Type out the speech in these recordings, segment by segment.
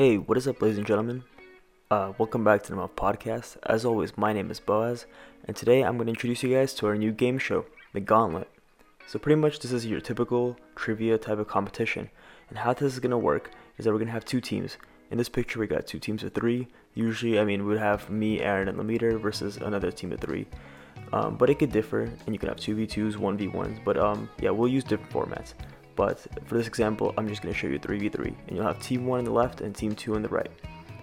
Hey, what is up, ladies and gentlemen? Uh, welcome back to the Muffed Podcast. As always, my name is Boaz, and today I'm going to introduce you guys to our new game show, The Gauntlet. So, pretty much, this is your typical trivia type of competition. And how this is going to work is that we're going to have two teams. In this picture, we got two teams of three. Usually, I mean, we would have me, Aaron, and Lameter versus another team of three. Um, but it could differ, and you can have 2v2s, 1v1s. But um, yeah, we'll use different formats. But for this example, I'm just going to show you 3v3, and you'll have team 1 on the left and team 2 on the right.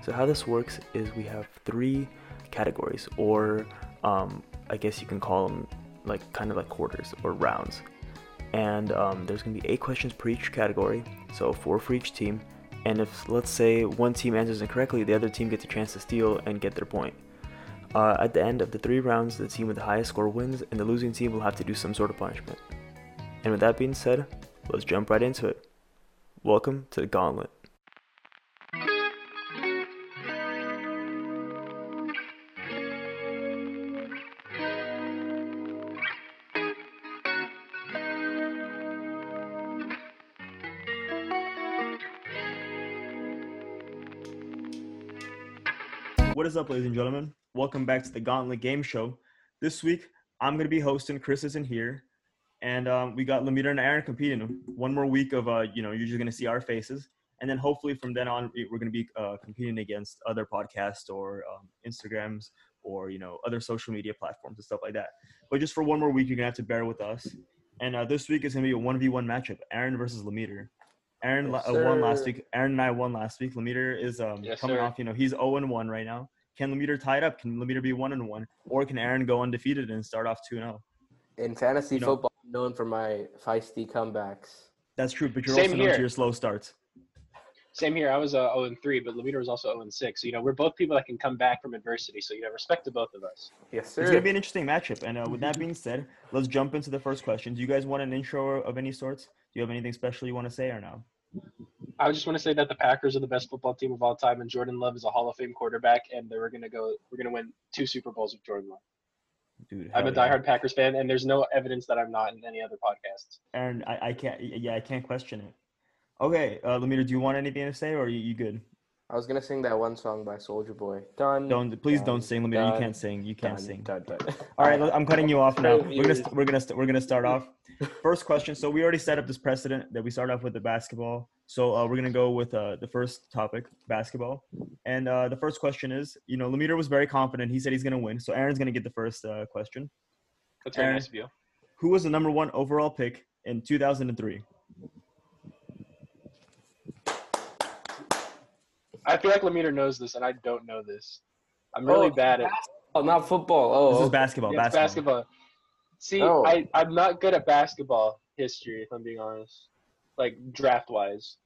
So how this works is we have three categories, or um, I guess you can call them like kind of like quarters or rounds. And um, there's going to be eight questions per each category, so four for each team. And if let's say one team answers incorrectly, the other team gets a chance to steal and get their point. Uh, at the end of the three rounds, the team with the highest score wins, and the losing team will have to do some sort of punishment. And with that being said, let's jump right into it. Welcome to the Gauntlet. What is up, ladies and gentlemen? Welcome back to the Gauntlet Game Show. This week, I'm going to be hosting. Chris isn't here, and um, we got Lamita and Aaron competing. One more week of, uh, you know, you're just going to see our faces, and then hopefully from then on, we- we're going to be uh, competing against other podcasts or um, Instagrams or you know other social media platforms and stuff like that. But just for one more week, you're gonna have to bear with us. And uh, this week is gonna be a one v one matchup: Aaron versus Lameter. Aaron Yes, la- uh, won last week. Aaron and I won last week. Lameter is um, Yes, coming sir. off. You know, he's zero and one right now. Can Lameter tie it up? Can Lameter be one and one, or can Aaron go undefeated and start off two and zero? In fantasy You know- football, I'm known for my feisty comebacks. That's true, but you're Same also known to here. your slow starts. Same here. I was uh, 0 and 3, but Levita was also 0 and 6. So, you know, we're both people that can come back from adversity. So, you know, respect to both of us. Yes, sir. It's gonna be an interesting matchup. And uh, with that being said, let's jump into the first question. Do you guys want an intro of any sorts? Do you have anything special you want to say or no? I just want to say that the Packers are the best football team of all time, and Jordan Love is a Hall of Fame quarterback, and they we're gonna go. We're gonna win two Super Bowls with Jordan Love. Dude, I'm a hell yeah. diehard Packers fan, and there's no evidence that I'm not in any other podcasts. Aaron, I, I can't. Yeah, I can't question it. Okay, uh, Lamita, do you want anything to say, or are you, you good? I was gonna sing that one song by Soldier Boy. Done. Don't please done, don't sing, Lamita. You can't sing. You can't done, sing. done, done. All right, I'm cutting you off now. We're gonna st- we're gonna st- we're gonna start off. First question. So we already set up this precedent that we start off with the basketball. So uh, we're gonna go with uh, the first topic, basketball. And uh, the first question is, you know, Lamita was very confident. He said he's gonna win. So Aaron's gonna get the first uh, question. That's very Aaron. nice of you. Who was the number one overall pick in 2003? I feel like Lemire knows this, and I don't know this. I'm really Oh, bad at Oh, not football. Oh, This is basketball. Yeah, it's basketball. basketball. See, Oh. I, I'm not good at basketball history, if I'm being honest. Like draft wise.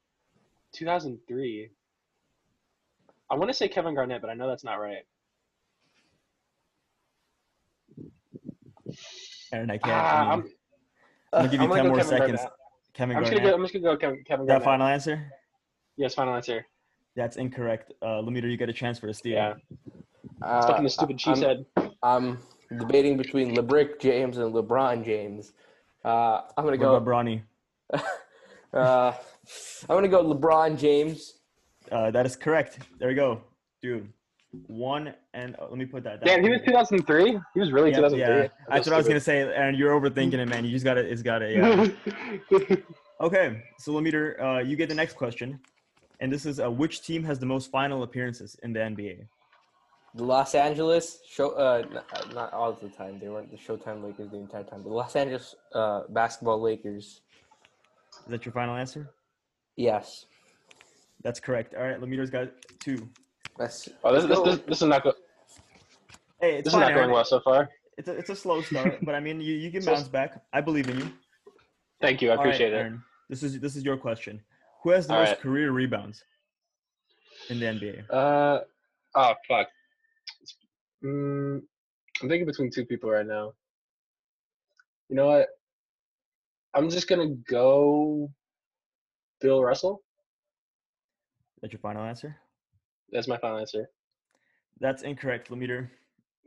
2003. I want to say Kevin Garnett, but I know that's not right. Aaron, I can't. Ah, I mean, I'm, I'm gonna give you I'm 10 more Kevin seconds. Garnett. Kevin I'm just Garnett. gonna go. I'm just gonna go Kevin, Kevin Is that final answer? Yes, final answer. That's incorrect. Uh, Lamita, you get a chance for a steal. Yeah. Uh, Stuck in the stupid cheese I'm, head. I'm debating between LeBrick James and LeBron James. Uh, I'm gonna What go. about Bronny? Uh, I'm gonna go LeBron James. Uh, that is correct. There we go, dude. One and uh, let me put that. down. Damn, he was 2003. He was really Yeah, 2003. yeah. That's what I was gonna say, Aaron. You're overthinking it, man. You just gotta. It's gotta. Yeah. okay, so Lamita, uh, you get the next question, and this is uh, which team has the most final appearances in the NBA? The Los Angeles show. Uh, not, not all the time. They weren't the Showtime Lakers the entire time. The Los Angeles uh, basketball Lakers. Is that your final answer? Yes. That's correct. All right, Lamita's got two. That's. oh, this, this, let's this, this is not go- Hey, it's this is not going well so far. It's a, it's a slow start, but I mean, you, you can bounce back. I believe in you. Thank you. I All right, appreciate it. Aaron, this is this is your question. Who has the All most right. career rebounds in the NBA? Uh, oh fuck. Mm, I'm thinking between two people right now. You know what? I'm just gonna go. Bill Russell. That's your final answer. That's my final answer. That's incorrect, Lamita.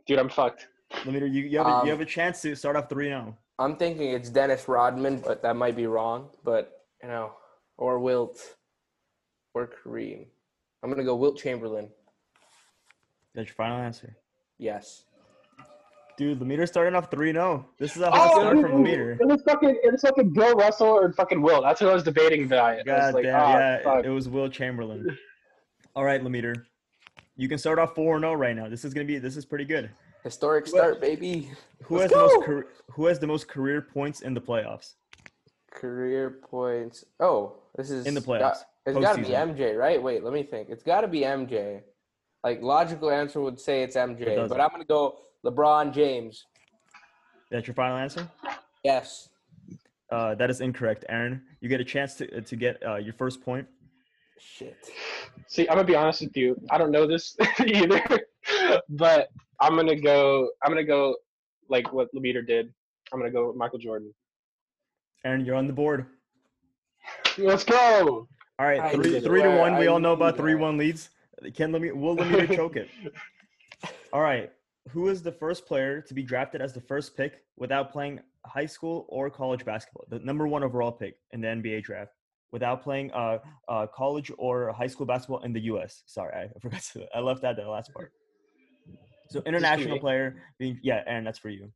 Dude, I'm fucked. Lamita, you, you have a, Um, you have a chance to start off three now. I'm thinking it's Dennis Rodman, but that might be wrong. But you know, or Wilt, or Kareem. I'm gonna go Wilt Chamberlain. That's your final answer. Yes. Dude, the meter's starting off 3 0. This is a hot Oh, start dude, from the meter. It was fucking, it was fucking Bill Russell or fucking Will. That's what I was debating about. I was God like, damn, ah, yeah, fuck. it was Wilt Chamberlain. All right, Lemeter. You can start off 4 0 right now. This is going to be, this is pretty good. Historic start, baby. Who Let's has, the most go. car- who has the most career points in the playoffs? Career points. Oh, this is In the got- playoffs, it's got to be. MJ, right? Wait, let me think. It's got to be MJ. Like logical answer would say it's MJ, doesn't. but I'm gonna go LeBron James. That's your final answer? Yes. Uh, that is incorrect, Aaron. You get a chance to, to get uh, your first point. Shit. See, I'm gonna be honest with you. I don't know this either, but I'm gonna go. I'm gonna go like what Lemeter did. I'm gonna go with Michael Jordan. Aaron, you're on the board. Let's go. All right, I three, knew three to that. one. We all know knew about that. three one leads. Can let me will Lemeter choke it? All right. Who is the first player to be drafted as the first pick without playing high school or college basketball? The number one overall pick in the NBA draft without playing uh, uh, college or high school basketball in the U.S. Sorry, I forgot to. I left out the last part. So international player being yeah, Aaron, that's for you.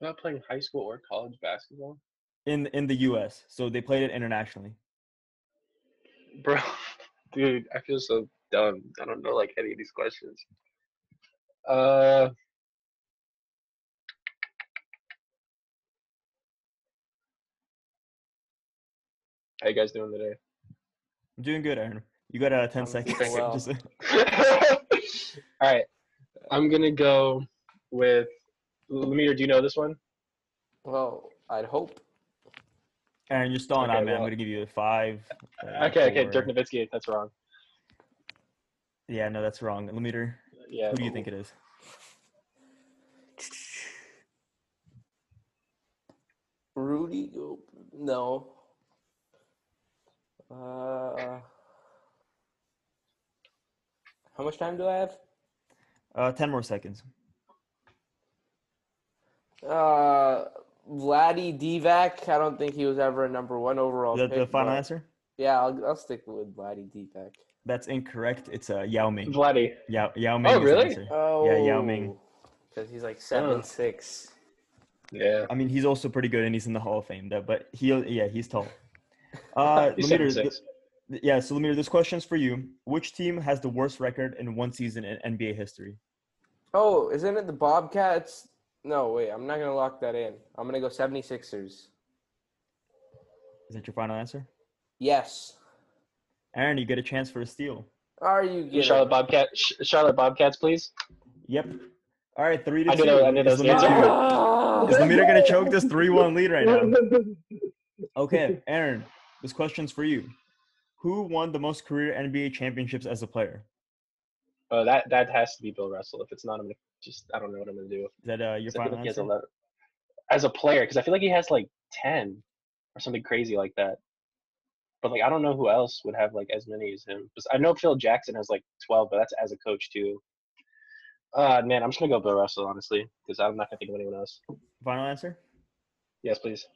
Not playing high school or college basketball, In in the U.S. So they played it internationally. bro. Dude, I feel so dumb. I don't know like any of these questions. Uh. How you guys doing today? I'm doing good, Aaron. You got uh, 10 I'm seconds. well. Just- All right, I'm gonna go with Lemire. Do you know this one? Well, I'd hope. Aaron, you're stalling Okay, out, man. I'm gonna give you a five. uh, Okay, okay. Dirk Nowitzki. That's wrong. Yeah, no, that's wrong. Lemeter, Yeah. who do you think it is? Rudy? No. Uh, how much time do I have? Uh, 10 more seconds. Uh, Vlade Divac. I don't think he was ever a number one overall. Is that the final answer? Yeah, I'll, I'll stick with Vlade Divac. That's incorrect. It's uh, Yao Ming. Vlade. Yao, Yao Ming. is the really? Oh, Yeah, Yao Ming. Because he's like seven Oh. six. Yeah. I mean, he's also pretty good, and he's in the Hall of Fame. Though, but he, yeah, he's tall. Uh, He's Lemeter, 7'6". th- yeah. So Lemeter, this question's for you. Which team has the worst record in one season in NBA history? Oh, isn't it the Bobcats? No, wait, I'm not gonna lock that in. I'm gonna go 76ers. Is that your final answer? Yes. Aaron, you get a chance for a steal. Are you kidding? Charlotte Bobcat. Sh- Charlotte Bobcats, please. Yep. All right, three to I two. knew that- I knew that Is was the Lemeter- answer. Ah! Is Lemeter gonna choke this three-one lead right now? Okay, Aaron, this question's for you. Who won the most career NBA championships as a player? Oh, that that has to be Bill Russell. If it's not, I'm gonna just I don't know what I'm gonna do. Is that uh, your 'Cause I final like answer? 11 As a player, because I feel like he has like ten or something crazy like that. But like I don't know who else would have like as many as him. 'Cause I know Phil Jackson has like twelve, but that's as a coach too. Uh man, I'm just gonna go Bill Russell honestly, because I'm not gonna think of anyone else. Final answer? Yes, please.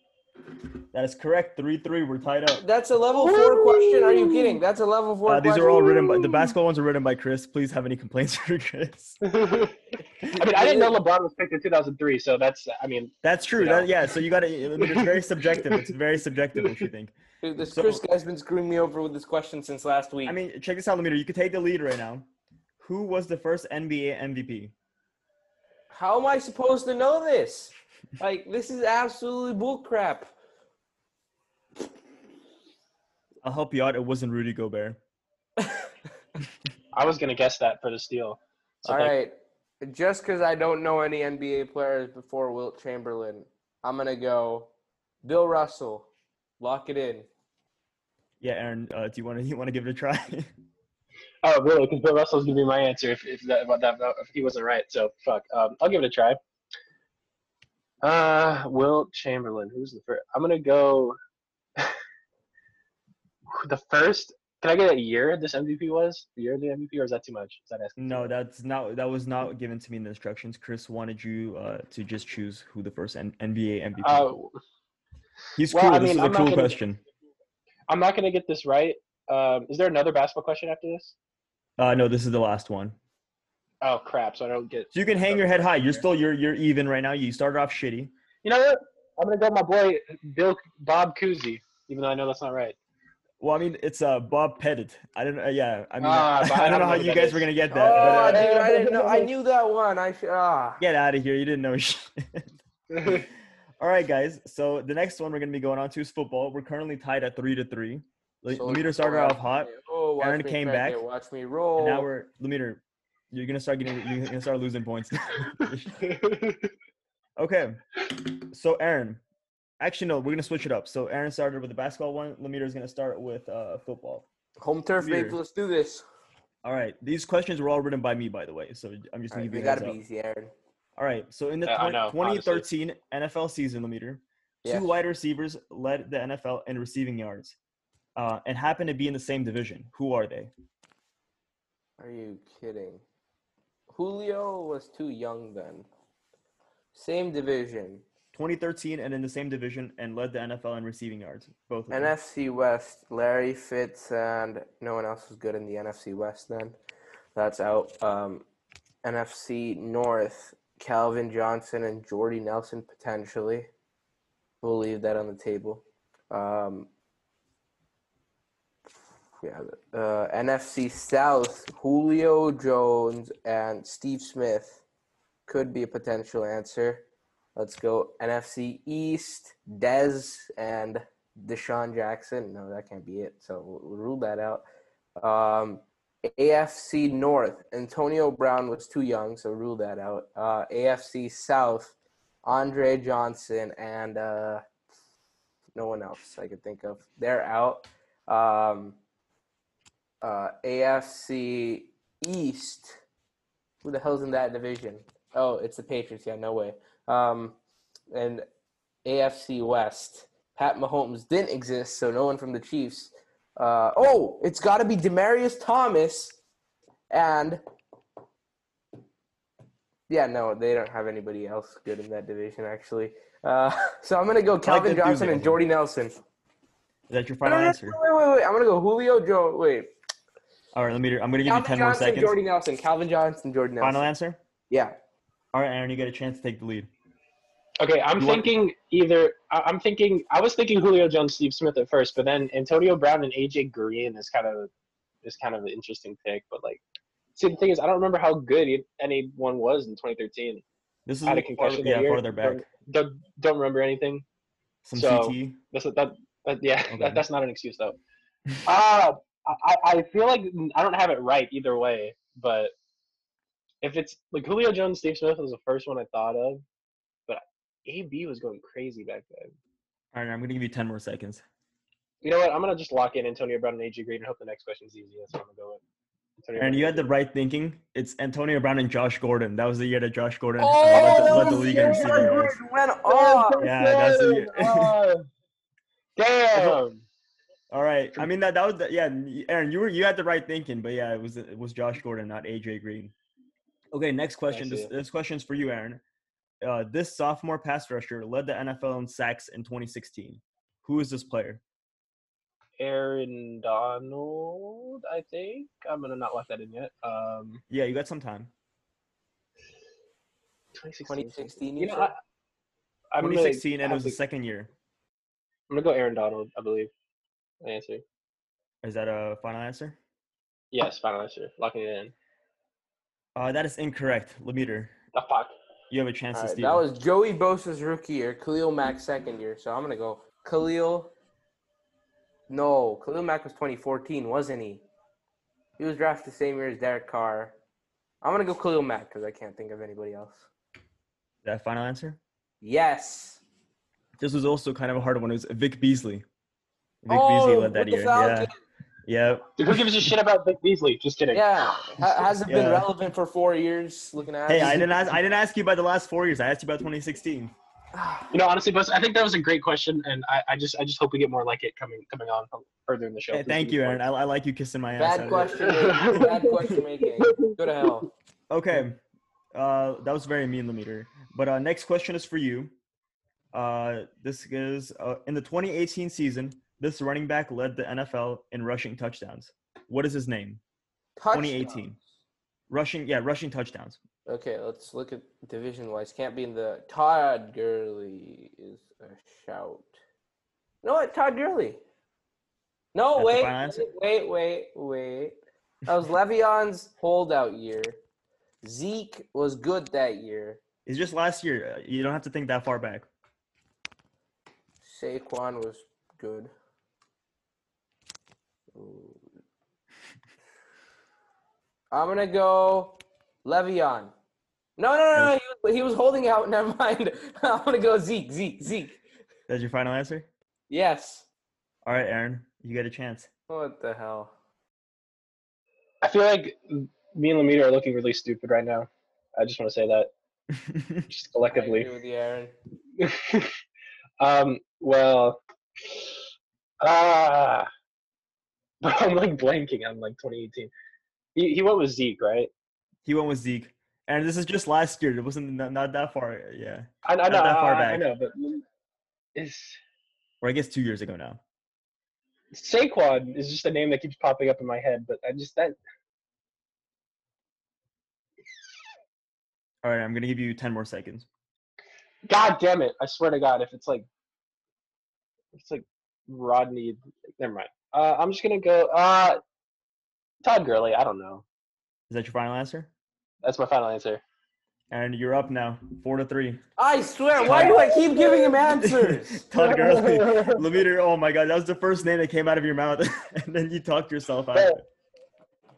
That is correct. Three-three. We're tied up. That's a level four question. Are you kidding? That's a level four. Uh, these question. are all written by the basketball ones are written by Chris. Please have any complaints for Chris? I mean, I didn't know LeBron was picked in 2003, so that's I mean, That's true. You know. That, yeah. So you got to. It's very subjective. It's very subjective what you think. Dude, this So- Chris guy's been screwing me over with this question since last week. I mean, check this out, Lemeter. You could take the lead right now. Who was the first NBA MVP? how am I supposed to know this? Like, this is absolutely bullcrap. I'll help you out. It wasn't Rudy Gobert. I was gonna guess that for the steal. So All thank- right. Just because I don't know any NBA players before Wilt Chamberlain, I'm going to go Bill Russell. Lock it in. Yeah, Aaron. Uh, do you want to? You want to give it a try? Oh, really? Because Bill Russell's gonna be my answer if if that, if that if he wasn't right. So fuck. Um, I'll give it a try. Uh, Wilt Chamberlain. Who's the first? I'm gonna go. the first. Can I get a year this MVP was? The year of the MVP, or is that too much? Is that asking? no, that's not. That was not given to me in the instructions. Chris wanted you uh, to just choose who the first N- NBA MVP. Uh, He's well, cool. I this mean, is a I'm not cool gonna- question. I'm not gonna get this right. Um, is there another basketball question after this? Uh, no, this is the last one. Oh crap! So I don't get. So you can hang your head high. You're still you're you're even right now. You started off shitty. You know what? I'm gonna go with my boy Bill Bob Cousy, even though I know that's not right. Well, I mean, it's uh Bob Pettit. I don't know. yeah, I mean, but I, I don't know don't how you guys is. were gonna get that. Oh, but, uh, dude, I didn't know. I knew that one. I should. Ah. get out of here. You didn't know shit. All right, guys. So the next one we're gonna be going on to is football. We're currently tied at three to three. So Lemeter started off hot, Oh, Aaron came back, Watch me roll. and now we're Lemeter. You're gonna start getting. You're gonna start losing points. okay. So Aaron, actually no, we're gonna switch it up. So Aaron started with the basketball one. Lemeter is gonna start with uh, football. Home turf, baby. Let's do this. All right. These questions were all written by me, by the way. So I'm just All gonna right, give you they gotta up. be easy, Aaron. All right. So in the Yeah, I 20, know, 2013 NFL season, Lemeter, Yeah. two wide receivers led the NFL in receiving yards, uh, and happened to be in the same division. Who are they? Are you kidding? Julio was too young then. Same division. 2013 and in the same division and led the NFL in receiving yards. Both of them. NFC West, Larry Fitz, and no one else was good in the NFC West then. That's out. Um, NFC North, Calvin Johnson and Jordy Nelson potentially. We'll leave that on the table. Um, yeah, uh, NFC South, Julio Jones and Steve Smith could be a potential answer. Let's go NFC East, Dez and DeSean Jackson. No, that can't be it. So we'll, rule that out. Um, AFC North, Antonio Brown was too young, so rule that out. Uh, AFC South, Andre Johnson and uh, no one else I could think of. They're out. Um, uh, AFC East, who the hell's in that division? Oh, it's the Patriots. Yeah, no way. Um, and AFC West, Pat Mahomes didn't exist, so no one from the Chiefs. Uh, oh, it's got to be Demaryius Thomas, and yeah, no, they don't have anybody else good in that division actually. Uh, so I'm gonna go Calvin the Johnson and. Jordy Nelson. Is that your final no, answer? Wait, wait, wait. I'm gonna go Julio Joe. Wait, All right, let me. I'm gonna give you Calvin 10 more Johnson, seconds. Jordy Nelson. Calvin Johnson, Jordy Nelson. Final answer. Yeah. All right, Aaron, you get a chance to take the lead. Okay, I'm You want- thinking either. I'm thinking. I was thinking Julio Jones, Steve Smith at first, but then Antonio Brown and AJ Green is kind of is kind of an interesting pick. But like, see, the thing is, I don't remember how good anyone was in 2013. This is I had a concussion yeah, year. farther back. Don't, don't remember anything. Some So- CT. That's that. that yeah, Okay. that, that's not an excuse though. Uh, I, I feel like I don't have it right either way, but if it's like Julio Jones, Steve Smith was the first one I thought of, AB was going crazy back then. All right, I'm gonna give you 10 more seconds. You know what? I'm gonna just lock in Antonio Brown and AJ Green and hope the next question's easy. That's what I'm gonna go with. Antonio Aaron, Brown you had the right thinking. It's Antonio Brown and Josh Gordon. That was the year that Josh Gordon Oh, led, the, led the league in year receiving yards. Went off. Yeah, that's the year. Uh, Damn. All right. I mean that that was the, yeah, Aaron, you were you had the right thinking, but yeah, it was it was Josh Gordon, not AJ Green. Okay, next question. This, see. this question's for you, Aaron. Uh, this sophomore pass rusher led the NFL in sacks in 2016. Who is this player? Aaron Donald, I think. I'm gonna not lock that in yet. Um, Yeah, you got some time. 2016. 2016, You you know. I, I'm gonna 2016, and it have was the second year. I'm gonna go Aaron Donald. I believe. My answer. Is that a final answer? Yes, final answer. Locking it in. Uh, that is incorrect. Lemeter, The fuck. You have a chance All to right, steal. that was Joey Bosa's rookie year, Khalil Mack's second year. So I'm gonna go Khalil. No, Khalil Mack was 2014, wasn't he? He was drafted the same year as Derek Carr. I'm gonna go Khalil Mack because I can't think of anybody else. that final answer. Yes. This was also kind of a hard one. It was Vic Beasley. Vic oh, Beasley led that year. Yeah. Falcons. Yeah. Dude, who gives a shit about Vic Beasley? Just kidding. Yeah, ha- hasn't been Yeah. relevant for four years. Looking at Hey, I didn't ask. I didn't ask you about the last four years. I asked you about 2016. You know, honestly, Buzz, I think that was a great question, and I, I just I just hope we get more like it coming coming on further in the show. Hey, thank you. Aaron. I, I like you kissing my ass. Bad question. Bad question making. Go to hell. Okay. Uh, that was very mean, Lemeter. But uh, next question is for you. Uh, this is uh, in the 2018 season, This running back led the NFL in rushing touchdowns. What is his name? 2018. Rushing, yeah, rushing touchdowns. Okay, let's look at division wise. Can't be in the Todd Gurley is a shout. No, what? Todd Gurley. No, That's the wait, wait, wait, wait. That was Le'Veon's holdout year. Zeke was good that year. It's just last year. You don't have to think that far back. Saquon was good. Ooh. I'm gonna go Le'Veon. No, no, no, no. He was, he was holding out. Never mind. I'm gonna go Zeke. Zeke. Zeke. That's your final answer? Yes. All right, Aaron, you get a chance. What the hell? I feel like me and Lamita are looking really stupid right now. I just want to say that, just I collectively. agree with you, Aaron. um. Well. Ah. I'm like blanking on like 2018. He he went with Zeke, right? he went with Zeke. And this is just last year. It wasn't not, not that far. Yeah. I, I Not know. that far I, I know, but mm, it's Or I guess two years ago now. Saquon is just a name that keeps popping up in my head, but I just that All right, I'm going to give you 10 more seconds. God damn it! I swear to God, if it's like, if it's like Rodney. Never mind. Uh, I'm just gonna go. Uh, Todd Gurley. I don't know. Is that your final answer? That's my final answer. Aaron, you're up now. Four to three. I swear. Why do I keep giving him answers? Todd Gurley. Lemeter, oh my God, that was the first name that came out of your mouth. and then you talked yourself out. of.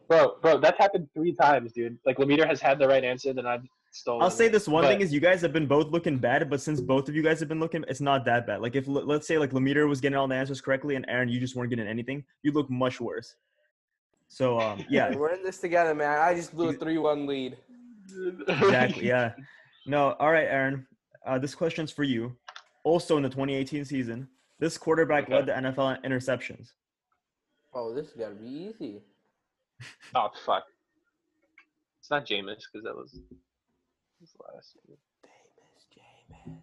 Bro, bro, that's happened three times, dude. Like Lemeter has had the right answer, then I've stolen. I'll say this one But- thing is you guys have been both looking bad, but since both of you guys have been looking, it's not that bad. Like if let's say like Lemeter was getting all the answers correctly and Aaron, you just weren't getting anything, you look much worse. So um, yeah, We're in this together, man. I just blew a three-one lead. exactly. Yeah. No. All right, Aaron. Uh, this question's for you. Also in the 2018 season, this quarterback Okay. led the NFL in interceptions. Oh, this has got to be easy. oh fuck! It's not Jameis because that was his last. name. Jameis, Jameis.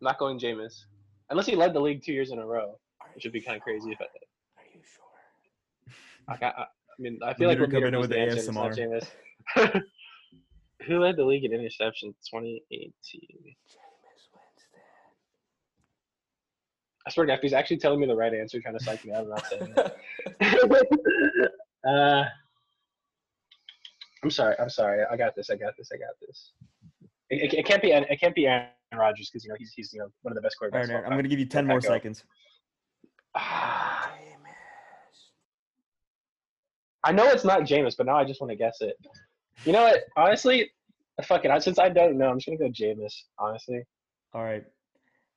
I'm not going Jameis unless he led the league two years in a row, Are which would be you kind of crazy if I. sure? Are you sure? I, got, I, I mean, I feel like we're coming Lemeter in with the the answer, Jameis. Who led the league in interceptions 2018? Jameis Winston. I swear to God, he's actually telling me the right answer, trying to psych me out, I'm not saying it. uh, I'm sorry. I'm sorry. I got this. I got this. I got this. It, it, it can't be. It can't be Aaron Rodgers because you know he's he's you know one of the best quarterbacks. right, of Aaron, I'm gonna give you 10 more Echo. seconds. Ah, I know it's not Jameis, but now I just want to guess it. You know what? Honestly, fuck it. I- Since I don't know, I'm just gonna go Jameis. Honestly, All right,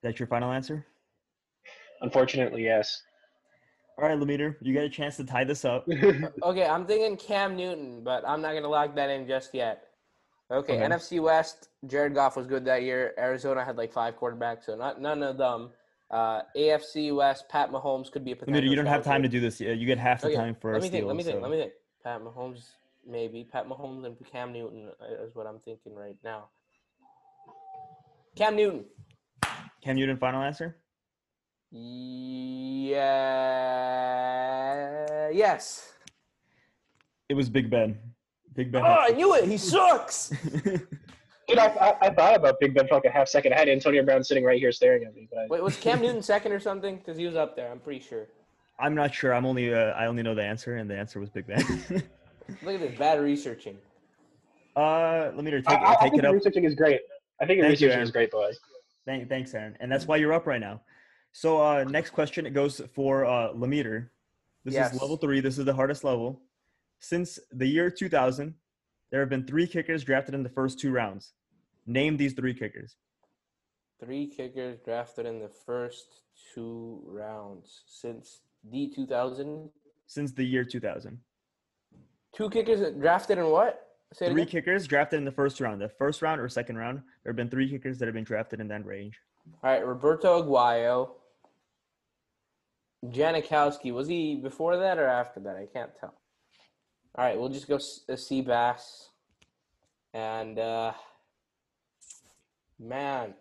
that's your final answer. unfortunately, yes. All right, Lemeter, you get a chance to tie this up. Okay, I'm thinking Cam Newton, but I'm not gonna lock that in just yet. Okay, Okay. NFC West. Jared Goff was good that year. Arizona had like five quarterbacks, so not none of them. Uh, AFC West. Pat Mahomes could be a potential. Lemeter, you don't have time to do this. Yeah, You get half the Okay, time for Let a me think. Let me think. Let me think. Pat Mahomes, maybe. Pat Mahomes and Cam Newton uh, is what I'm thinking right now. Cam Newton. Cam Newton, final answer. Yeah. Yes. It was Big Ben. Big Ben. Oh, I knew it. He sucks. Dude, I, I, I thought about Big Ben for like a half second. I had Antonio Brown sitting right here staring at me, but I, Wait, was Cam Newton second or something? Because he was up there. I'm pretty sure. I'm not sure. I'm only. Uh, I only know the answer, and the answer was Big Ben. Look at this bad researching. uh, Lemeter, I, take, I, I take think it the up. researching is great. I think the Thank researching Aaron. is great, boys. Thank, thanks, Aaron. And that's why you're up right now. So, uh, next question. It goes for uh, Lemeter. This Yes. is level three. This is the hardest level. Since the year 2000, there have been three kickers drafted in the first two rounds. Name these three kickers. Three kickers drafted in the first two rounds since the 2000. Since the year 2000. Two kickers drafted in what? Say Three kickers drafted in the first round. The first round or second round, there have been three kickers that have been drafted in that range. All right, Roberto Aguayo. Janikowski. Was he before that or after that? I can't tell. All right, we'll just go S- Bass, And, uh, man,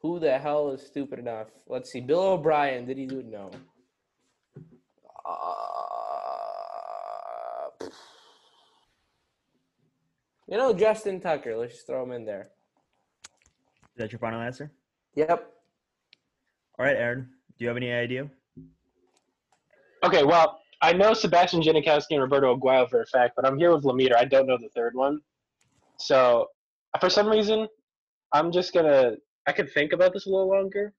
who the hell is stupid enough? Let's see. Bill O'Brien. Did he do it? No. you know, Justin Tucker. Let's just throw him in there. Is that your final answer? Yep. All right, Aaron. Do you have any idea? Okay, well, I know Sebastian Janikowski and Roberto Aguayo for a fact, but I'm here with Lemire. I don't know the third one. So, for some reason, I'm just gonna. I could think about this a little longer,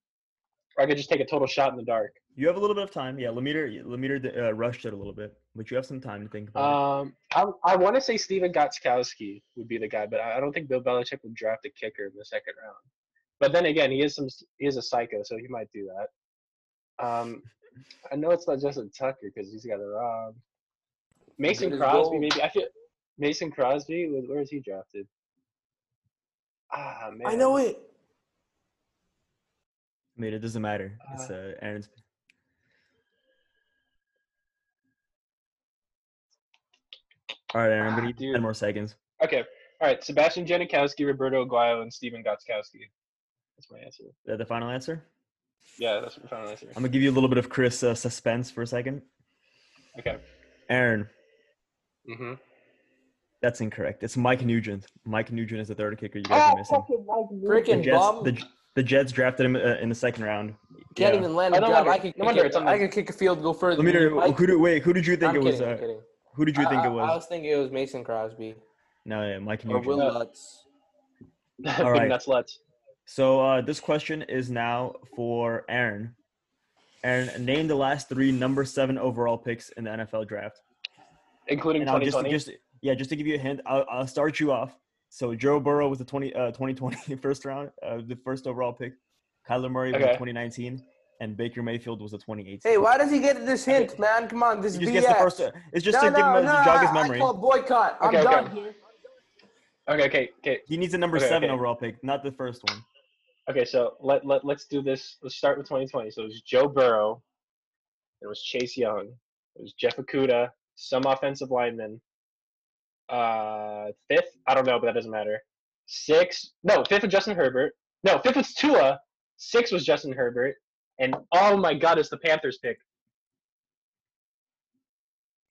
or I could just take a total shot in the dark. You have a little bit of time. Yeah, Lemire, Lemire uh, rushed it a little bit, but you have some time to think about Um, I, I want to say Stephen Gostkowski would be the guy, but I I don't think Bill Belichick would draft a kicker in the second round. But then again, he is some he is a psycho, so he might do that. Um, I know it's not Justin Tucker because he's got a Rob. Mason Crosby, gold. maybe. I feel Mason Crosby. where- Where is he drafted? Ah man, I know it. it. I mean, it doesn't matter. It's Uh, uh, Aaron's. All right, Aaron. I'm Ah, gonna give you dude. ten more seconds. Okay, all right. Sebastian Janikowski, Roberto Aguayo, and Stephen Gostkowski. That's my answer. Is that the final answer? Yeah, that's my final answer. I'm gonna give you a little bit of Chris uh, suspense for a second. Okay. Aaron, Mm-hmm. that's incorrect. It's Mike Nugent. Mike Nugent is the third kicker you guys are missing. The Freaking Jets, bum. the, the Jets drafted him uh, in the second round. Can't Yeah. even land a job. I could, no kick wonder it- I the- could kick a field goal further. Let me know, who do wait? Who did you think I'm it was? kidding, I'm Uh, kidding. who did you think I, it was? I was thinking it was Mason Crosby No, yeah, Mike or Nugent. Will No. Lutz. All Big right. nuts, let's. So uh, this question is now for Aaron. Aaron, name the last three number seven overall picks in the NFL draft. Including And I'll just, 2020. just yeah, just to give you a hint, I'll, I'll start you off. So Joe Burrow was the 20, uh, 2020 first round, uh, the first overall pick. Kyler Murray was the 2019, and Baker Mayfield was the 2018. Hey, why does he get this hint, man? Come on, this He is just BS. gets the first. Uh, it's just no, to give no, him a, no, to jog his memory. I call boycott. I'm Okay, okay. done here. Okay, okay, okay, He needs a number Okay, seven okay. overall pick, not the first one. Okay. So let let let's do this. Let's start with 2020. So it was Joe Burrow. It was Chase Young. It was Jeff Okudah. Some offensive lineman. Uh, fifth, I don't know, but that doesn't matter. Six, no, fifth was Justin Herbert. No, fifth was Tua. Six was Justin Herbert. And oh my God, it's the Panthers pick.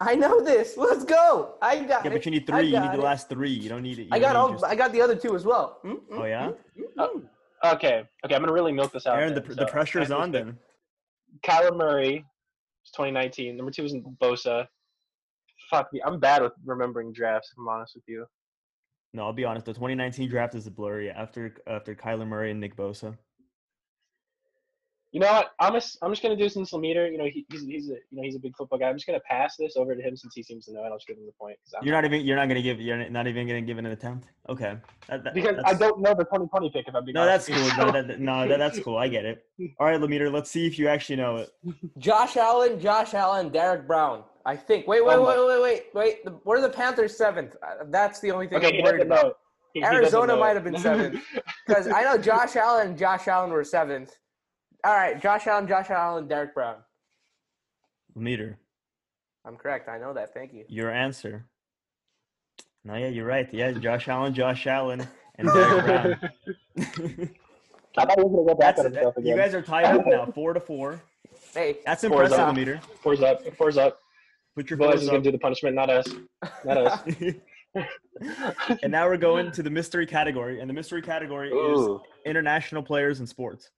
I know this. Let's go. I got Yeah, it. but you need three. You got need the last three. You don't need it. you I got all. just- I got the other two as well. Mm, mm, Oh yeah, mm, Uh. Okay, okay, I'm gonna really milk this out. Aaron, the, then. the So, pressure is on then. Kyler Murray, was 2019. Number two was in Bosa. Fuck me, I'm bad with remembering drafts. If I'm honest with you. No, I'll be honest. The 2019 draft is a blurry after after Kyler Murray and Nick Bosa. You know what? I'm just, I'm just gonna do since Lemire, you know, he, he's he's a you know he's a big football guy. I'm just gonna pass this over to him since he seems to know, and I'll just give him the point. 'cause I'm- You're not even you're not gonna give you're not even gonna give it an attempt. Okay. That- that- because I don't know the 2020 pick. If I'm being No, that's cool. No, that, no, that, that's cool. I get it. All right, Lemire, let's see if you actually know it. Josh Allen, Josh Allen, Derrick Brown. I think. Wait, wait, Oh wait, wait, wait, wait. The, what are the Panthers seventh? Uh, that's the only thing okay, I'm worried about. He- he Arizona know might have been seventh. Because I know Josh Allen and Josh Allen were seventh. All right, Josh Allen, Josh Allen, Derrick Brown. Meter. I'm correct. I know that. Thank you. your answer. No, yeah, you're right. Yeah, Josh Allen, Josh Allen, and Derrick Brown. I thought he was gonna go back That's on himself you again. guys are tied up now, four to four. Hey, That's Four's impressive, up. Lemire. Four's up. Four's up. Put your Boys fours is gonna do the punishment, not us. Not us. and now we're going to the mystery category, and the mystery category is international players in sports.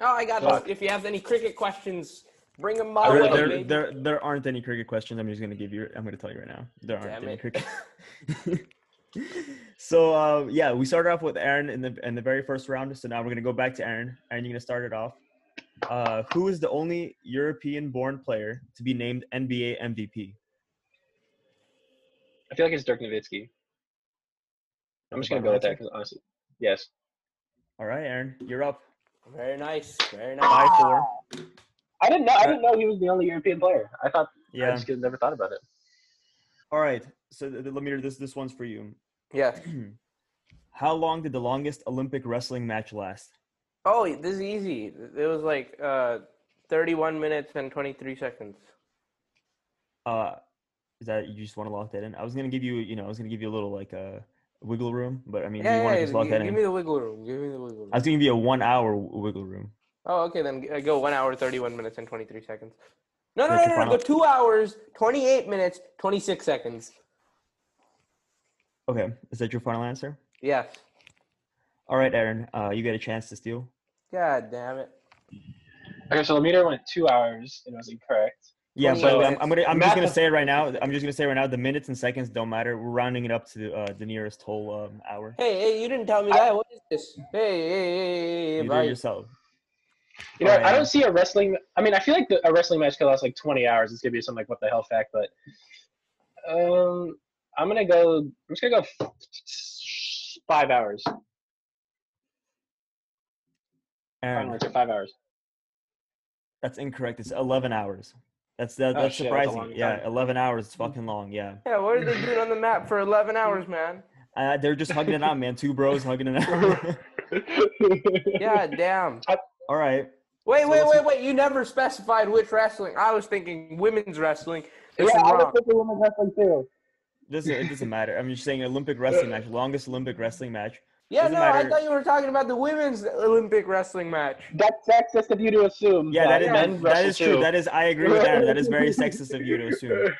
Oh, I got Fuck. this. If you have any cricket questions, bring them my really way. there, there, there aren't any cricket questions. I'm just going to give you. I'm going to tell you right now. There aren't Damn any it. cricket. so uh, yeah, we started off with Aaron in the in the very first round. So now we're going to go back to Aaron. Aaron, you're going to start it off. Uh, who is the only European-born player to be named NBA MVP? I feel like it's Dirk Nowitzki. I'm just gonna go with that because honestly, yes. All right, Aaron, you're up. Very nice. Very nice. Five four. I didn't know. I didn't know he was the only European player. I thought. Yeah. I Yeah. just never thought about it. All right. So the, the, let me this this one's for you. Yeah. How long did the longest Olympic wrestling match last? Oh, this is easy. It was like uh, 31 minutes and 23 seconds. Uh, is that you just want to lock that in? I was gonna give you, you know, I was gonna give you a little like a wiggle room, but I mean, do you Yeah, want yeah, to just lock gi- that give in? me the wiggle room. Give me the wiggle room. I was gonna give you a one hour wiggle room. Oh, okay, then g- go one hour, 31 minutes, and 23 seconds. No, no, That's no, no, no. Go two hours, 28 minutes, 26 seconds. Okay, is that your final answer? Yes. All right, Aaron, uh, you get a chance to steal. God damn it. Okay, so the meter went two hours and it was incorrect. Yeah, 28 but I'm, I'm gonna I'm just gonna say it right now. I'm just gonna say right now the minutes and seconds don't matter. We're rounding it up to uh, the nearest whole um, hour. Hey, hey, you didn't tell me that. What is this? Hey, hey, hey, hey, You do yourself. You know, Alright. I don't see a wrestling. I mean, I feel like the, a wrestling match could last like 20 hours. It's gonna be some like what the hell fact, but um, I'm gonna go. I'm just gonna go five hours. Final Aaron, five hours. that's incorrect. It's 11 hours. That's that, Oh, that's shit, that's surprising. long Yeah, time. 11 hours. It's fucking long. Yeah, Yeah, what are they doing on the map for 11 hours, man? uh, they're just hugging it out, man. Two bros hugging it out. Yeah, damn. All right. Wait, So wait, wait, wait. You never specified which wrestling. I was thinking women's wrestling. This yeah, I was thinking women's wrestling too. Doesn't it doesn't matter. I'm just saying Olympic wrestling match, longest Olympic wrestling match. Yeah, doesn't no, I thought you were talking about the women's Olympic wrestling match. That's sexist of you to assume. Yeah, that is men that, that true. That is I agree with that. That is very sexist of you to assume.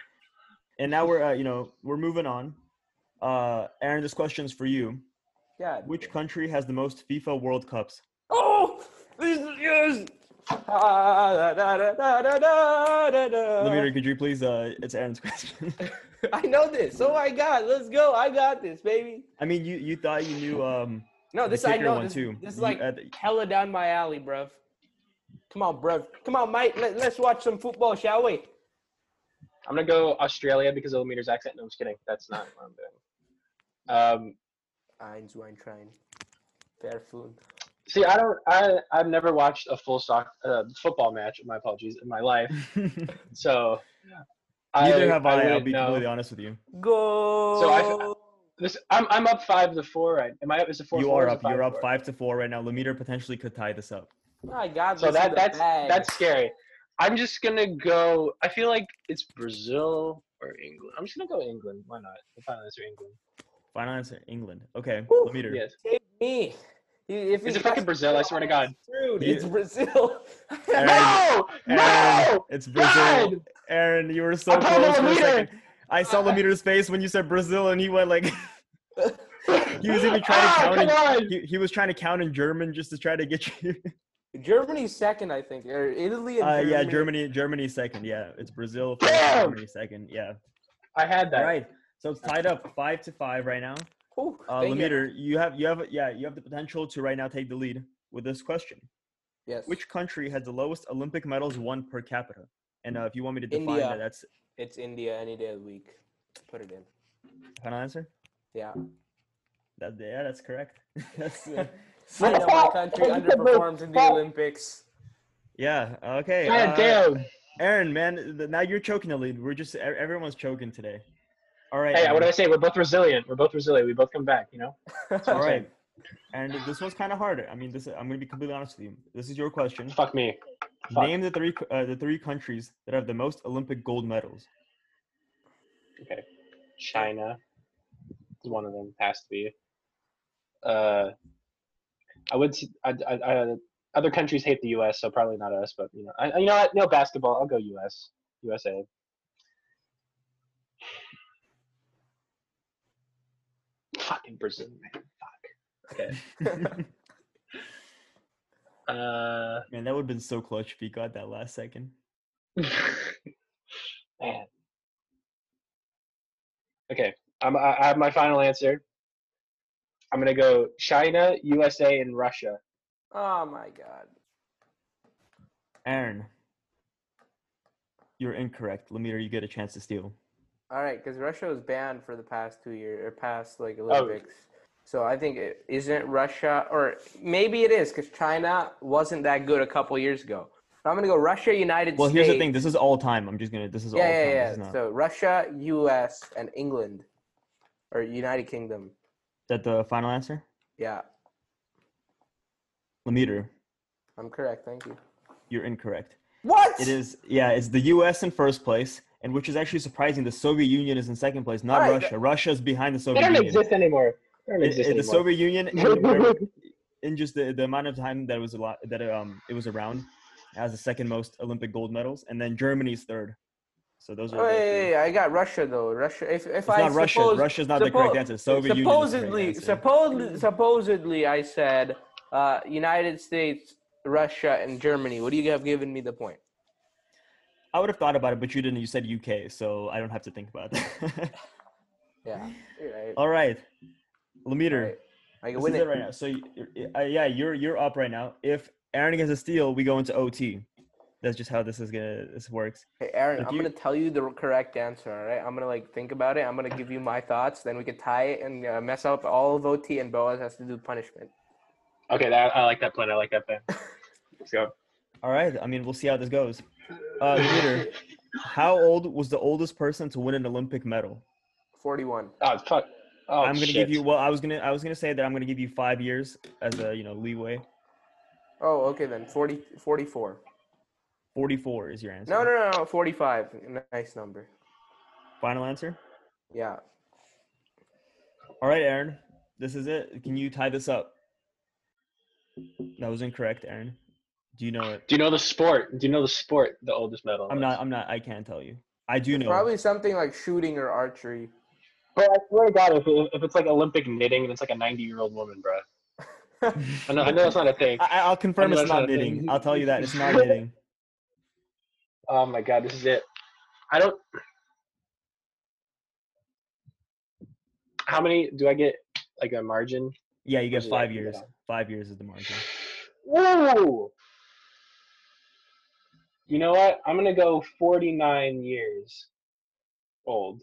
And now we're uh, you know we're moving on. Uh, Aaron, this question's for you. Yeah. Which country has the most FIFA World Cups? Oh, this is Lemeter, could you please? Uh, it's Aaron's question. I know this. Oh my God, let's go! I got this, baby. I mean, you you thought you knew. Um, no, this I know. This, too. this is like you, uh, hella down my alley, bruv. Come on, bruv. Come on, Mike. Let, us watch some football, shall we? I'm gonna go Australia because of Lemeter's accent. No, I'm just kidding. That's not what I'm doing. Um, Eins, Fair food. Fair food. see, I don't. I I've never watched a full stock uh, football match. My apologies in my life. So I Neither have I. I'll be know. completely honest with you. Go. So I- This, I'm I'm up five to four. Right? Am I up? Is it four? You four are up. You're up four? five to four right now. Lemire potentially could tie this up. I got So that that's bag. that's scary. I'm just gonna go. I feel like it's Brazil or England. I'm just gonna go England. Why not? The final answer England. Final answer: England. Okay, Woo. Lemire. Yes. Save me. If Is he it fucking guesses Brazil? I swear to God. Dude, You- it's Brazil. Aaron, No! Aaron, No! it's Brazil. God! Aaron, you were so I'm talking close for a second. I saw Lemire's face when you said Brazil, and he went like he was even trying to Ah, count. come! In, he, he was trying to count in German just to try to get you. Germany's second, I think, or Italy and Uh, Germany. yeah, Germany. Germany second. Yeah, it's Brazil first. Damn! Germany second. Yeah. I had that. All right. So it's tied up five to five right now. Ooh, Uh, thank you. You have you have yeah you have the potential to right now take the lead with this question. Yes. Which country has the lowest Olympic medals won per capita? And uh, if you want me to define India. that, that's It's India any day of the week. Put it in. final answer. Yeah. That yeah, that's correct. that's uh, I know my country underperforms in the Olympics. yeah. Okay. Uh, damn. Aaron, man, th- now you're choking the lead. We're just everyone's choking today. All right. Hey, Aaron. what did I say? We're both resilient. We're both resilient. We both come back. You know. That's what All I'm right. And this one's kind of hard. I mean, this I'm gonna be completely honest with you. This is your question. Fuck me. Fuck. Name the three uh, the three countries that have the most Olympic gold medals. Okay. China is one of them. Has to be. Uh, I would. s- I, I, I, other countries hate the U.S., so probably not us. But you know, I, you know what? No basketball. I'll go U.S. USA. Fucking Brazil, man. Fuck. Okay. Uh, Man, that would have been so clutch if he got that last second. man. Okay, I'm, I I have my final answer. I'm gonna go China, USA, and Russia. Oh my god. Aaron, you're incorrect. Lemire, you get a chance to steal. All right, because Russia was banned for the past two years or past like Oh. Olympics. So I think it isn't Russia, or maybe it is because China wasn't that good a couple years ago. So I'm gonna go Russia, United Well, States. here's the thing. This is all time. I'm just gonna. This is all Yeah, time. yeah, yeah. not- So Russia, U.S., and England, or United Kingdom. Is that the final answer? Yeah, Lemire, I'm correct. Thank you. you're incorrect. What? It is. Yeah, it's the U.S. in first place, and which is actually surprising. The Soviet Union is in second place, not Alright, Russia. Russia is behind the They Soviet don't Union. exist anymore. They don't exist in the anymore. Soviet Union, in, in just the, the amount of time that it was a lot that um it was around, has the second most Olympic gold medals, and then Germany's third. So those are. Oh, yeah, yeah, yeah, I got Russia though. Russia. If if It's I not Russia. suppose- Russia's not the correct answer. Soviet Union is the correct supposedly, answer. supposedly, supposedly, I said uh, United States, Russia, and Germany. Would you have given me the point? I would have thought about it, but you didn't. You said UK, so I don't have to think about it. Yeah. Right. All right, Lamitr. Right. I can This win it. it right now. So y- uh, yeah, you're you're up right now. If Aaron gets a steal, we go into OT. That's just how this is gonna this works. Hey, Aaron, If I'm you- gonna tell you the correct answer. All right. I'm gonna like think about it. I'm gonna give you my thoughts. Then we could tie it and uh, mess up all of OT, and Boaz has to do punishment. Okay, that I like that plan. I like that plan. Let's go. All right. I mean, we'll see how this goes. Uh, Lamitr, how old was the oldest person to win an Olympic medal? Forty-one. Oh fuck. Oh, I'm gonna shit. give you. Well, I was gonna I was gonna say that I'm gonna give you five years as a you know leeway. Oh, okay then. 40, 44. 44 is your answer. No, no, no, no. Forty-five. Nice number. Final answer. Yeah. All right, Aaron. This is it. Can you tie this up? That was incorrect, Aaron. Do you know it? Do you know the sport? Do you know the sport? The oldest medal. I'm was? not. I'm not. I can't tell you. I do know. Probably something like shooting or archery. But I swear to God, if, it, if it's like Olympic knitting and it's like a 90 year old woman, bro. I know, I know that's not a thing. I, I'll confirm know it's not not knitting. I'll tell you that it's not knitting. Oh my God, this is it. I don't. How many do I get? Like a margin? Yeah, you get Versus five years. Five years is the margin. Whoa! You know what? I'm gonna go 49 years old.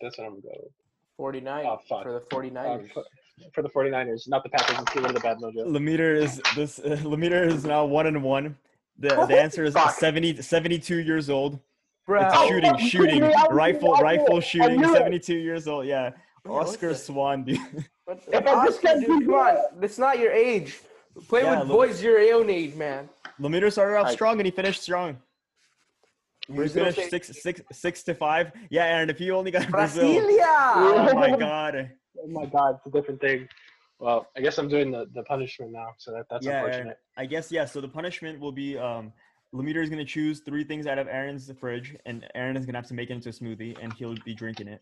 That's what I'm gonna go with. 49 Oh, fuck. for the 49ers. Uh, for, for the 49ers, not the Packers. Let's get rid of the bad mojo. Lamitr is this. Uh, Lamitr is now one and one. The, the answer is Fuck. 70, 72 years old. Bro, It's shooting, shooting, kidding me? I was- rifle, rifle it. Shooting. Seventy-two years old. Yeah, what Oscar the- Swahn, dude. If I just Oscar, can't dude, do come on. That's not your age. Play Yeah, with boys your own age, man. Lamitr started off I- strong and he finished strong. He finished say- six, six, six to five. Yeah, Aaron, if you only got Brazil. Oh my God. Oh my God, it's a different thing. Well, I guess I'm doing the, the punishment now, so that, that's yeah, Aaron. I guess yeah. So the punishment will be um, Lamitr is gonna choose three things out of Aaron's fridge, and Aaron is gonna have to make it into a smoothie, and he'll be drinking it.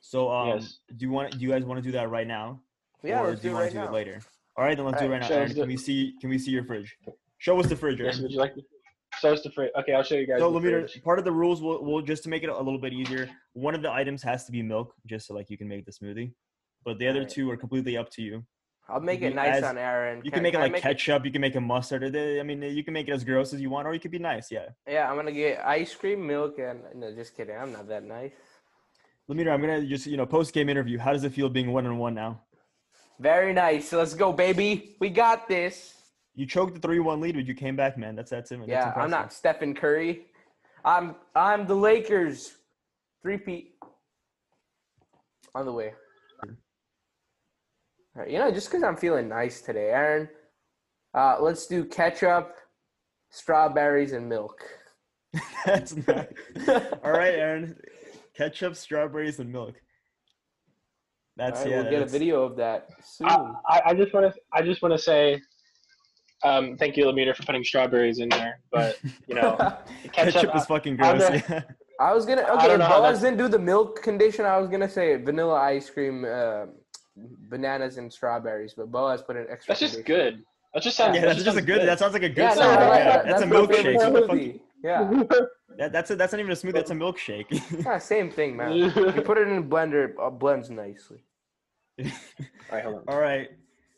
So um, Yes. do you want? Do you guys want to do that right now? Yeah, or do you want right to do now. it later? All right, then let's do it right now. Aaron, can we see? Can we see your fridge? Show us the fridge, Aaron. Yes, would you like to? So it's the fridge. Okay, I'll show you guys. So the Lamitr, fridge. part of the rules will, will just to make it a little bit easier. One of the items has to be milk, just so like you can make the smoothie. But the other Alright. two are completely up to you. I'll make it nice as- on Aaron. You can make it I like ketchup. You can make it mustard. I mean, you can make it as gross as you want, or you could be nice. Yeah. Yeah, I'm gonna get ice cream, milk, and no, just kidding. I'm not that nice. Lamitr, I'm gonna just you know post game interview. How does it feel being one on one now? Very nice. Let's go, baby. We got this. You choked the three one lead, but you came back, man. That's that's it. That's yeah, I'm not Stephen Curry. I'm I'm the Lakers. Three P. On the way. All right, you know, just because I'm feeling nice today, Aaron. Uh, let's do ketchup, strawberries, and milk. That's nice. All right, Aaron. Ketchup, strawberries, and milk. That's All right, yeah. we'll get a video of that soon. I, I- I just want to. I just want to say, um, thank you, Lamitr, for putting strawberries in there. But you know, ketchup, ketchup, is fucking I'm gross. the- Yeah. I was gonna okay. don't If know how Boaz didn't do the milk condition, I was gonna say vanilla ice cream, uh, bananas and strawberries. But Boaz put an extra. that's just condition. good. That just sounds. Yeah, that that's just just a sounds good. That sounds like a good Yeah, no, smoothie. Yeah. that. That's, a milkshake. What the fuck? Yeah, That, that's a, that's not even a smoothie. That's a milkshake. yeah, same thing, man. you put it in a blender, it uh, blends nicely. All right, hold on. All right.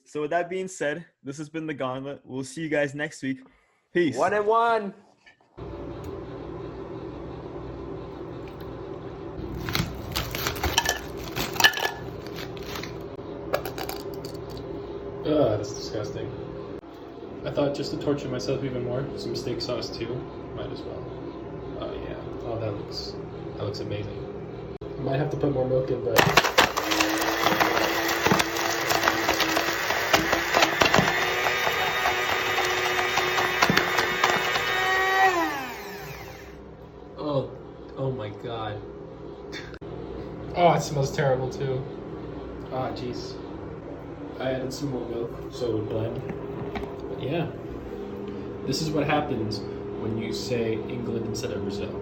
So with that being said, this has been the Gauntlet. We'll see you guys next week. Peace. One and one. Ugh, that's disgusting. I thought just to torture myself even more, some steak sauce too. Might as well. Oh yeah. Oh, that looks that looks amazing. I might have to put more milk in, but oh, oh my god. Oh, it smells terrible too. Ah, jeez. I added some more milk so it would blend. But yeah, This is what happens when you say England instead of Brazil.